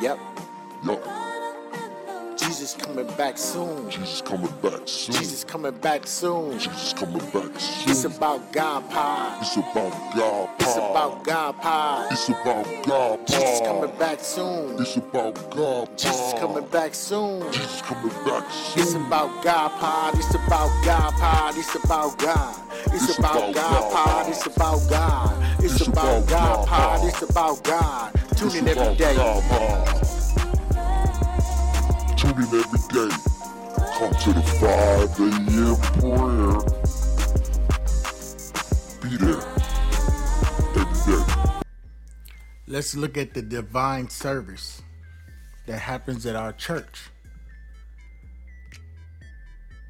Yep. Yup. Jesus coming back soon. Jesus coming back soon. Jesus coming back soon. Jesus coming back soon. It's about God pie. It's about God It's about God pie. It's about God Jesus coming back soon. It's about God pie. Jesus coming back soon. Jesus coming back soon. It's about God pod. It's about God pod. It's about God. It's about God pod. It's about God. It's about God pod. It's about God. Tune in every day. Tune in every day. Come to the 5 a.m. prayer. Be there every day. Let's look at the divine service that happens at our church.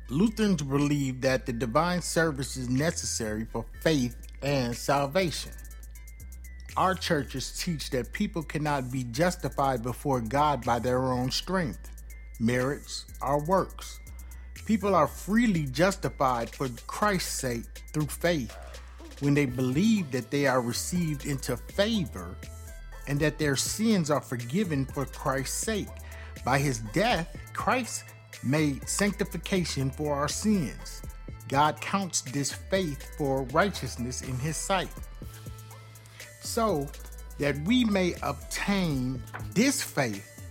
Lutherans believe that the divine service is necessary for faith and salvation. Our churches teach that people cannot be justified before God by their own strength, merits, or works. People are freely justified for Christ's sake through faith when they believe that they are received into favor and that their sins are forgiven for Christ's sake. By his death, Christ made sanctification for our sins. God counts this faith for righteousness in his sight. So that we may obtain this faith,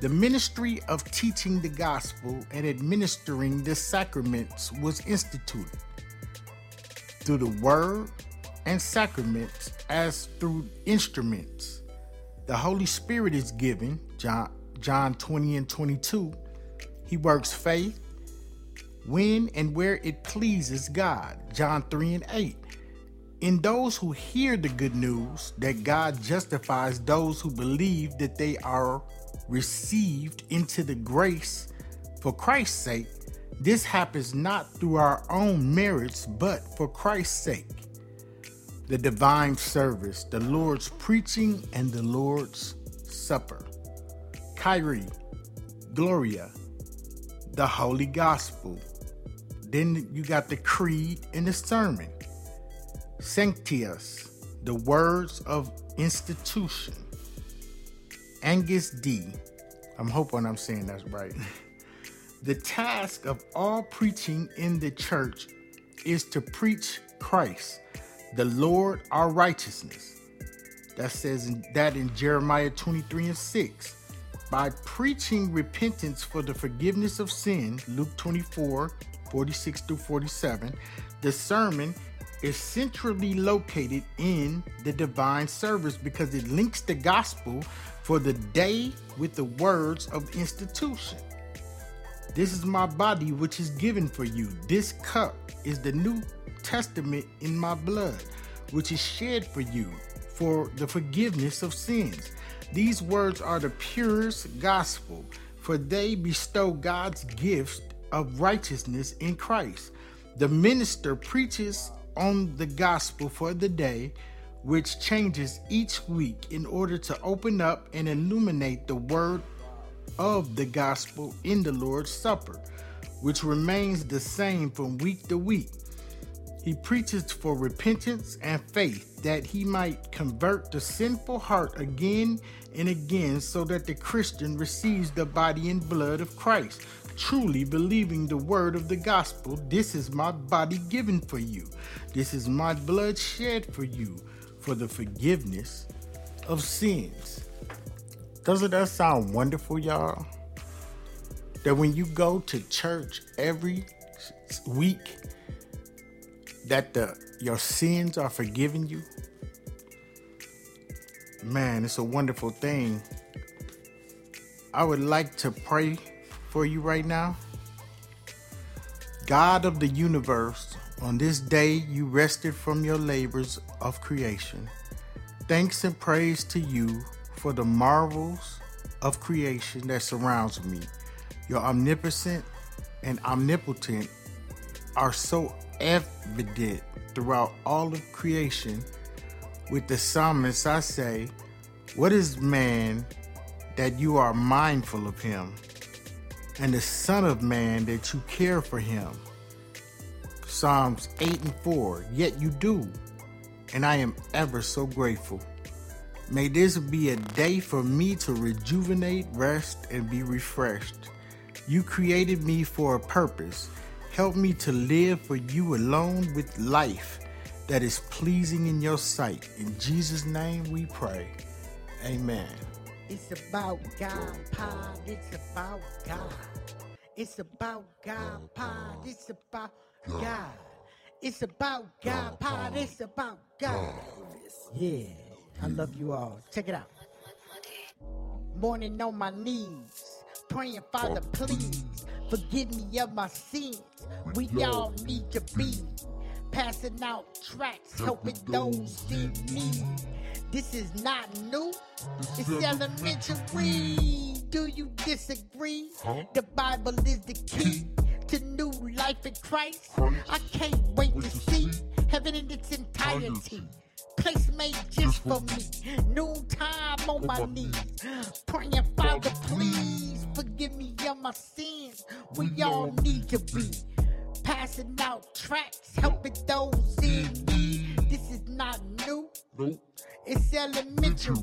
the ministry of teaching the gospel and administering the sacraments was instituted through the word and sacraments as through instruments. The Holy Spirit is given, John, John 20 and 22. He works faith when and where it pleases God, John 3 and 8. In those who hear the good news that God justifies those who believe that they are received into the grace for Christ's sake, this happens not through our own merits, but for Christ's sake. The divine service, the Lord's preaching, and the Lord's supper. Kyrie, Gloria, the Holy Gospel. Then you got the creed and the sermon. Sanctus, the words of institution. Angus D. I'm hoping I'm saying that's right. The task of all preaching in the church is to preach Christ, the Lord our righteousness. That says that in Jeremiah 23 and 6. By preaching repentance for the forgiveness of sin, Luke 24, 46 through 47, the sermon is centrally located in the divine service because it links the gospel for the day with the words of institution. This is my body, which is given for you. This cup is the New Testament in my blood, which is shed for you for the forgiveness of sins. These words are the purest gospel, for they bestow God's gift of righteousness in Christ. The minister preaches on the gospel for the day, which changes each week in order to open up and illuminate the word of the gospel in the Lord's Supper, which remains the same from week to week. He preaches for repentance and faith that he might convert the sinful heart again and again so that the Christian receives the body and blood of Christ, truly believing the word of the gospel. This is my body given for you. This is my blood shed for you for the forgiveness of sins. Doesn't that sound wonderful, y'all? That when you go to church every week, that the your sins are forgiven you. Man, it's a wonderful thing. I would like to pray for you right now. God of the universe, on this day you rested from your labors of creation. Thanks and praise to you for the marvels of creation that surrounds me. Your omnipotent and omnipotent are so evident throughout all of creation. With the psalmist, I say, What is man that you are mindful of him, and the Son of Man that you care for him? Psalms 8 and 4, Yet you do, and I am ever so grateful. May this be a day for me to rejuvenate, rest, and be refreshed. You created me for a purpose. Help me to live for you alone with life that is pleasing in your sight. In Jesus' name we pray. Amen. It's about God, Pod. It's about God. It's about God, Pod. It's about God. It's about God, Pod. It's about God. Yeah, I love you all. Check it out. Morning on my knees, praying, Father, please forgive me of my sins. We all need to be passing out tracts, helping those in need. This is not new, it's elementary. Do you disagree? The Bible is the key to new life in Christ. I can't wait to see heaven in its entirety. Place made just for me. Noontime on my knees. Praying, Father, please forgive me of my sins. We all need to be passing out tracts, helping those in need. This is not new. It's elementary.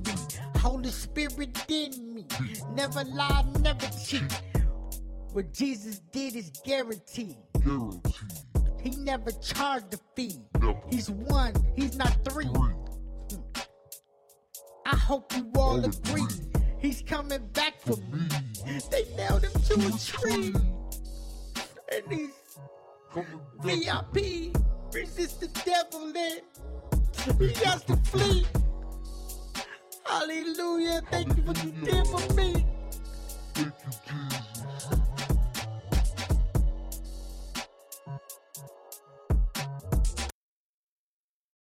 Holy Spirit in me. Never lie, never cheat. What Jesus did is guaranteed. He never charged a fee. He's one, he's not three. I hope you all agree. He's coming back for me. They nailed him to a tree. And he's VIP. Resist the devil and he has to flee. Hallelujah. Thank you for what you did for me. Thank you, Jesus.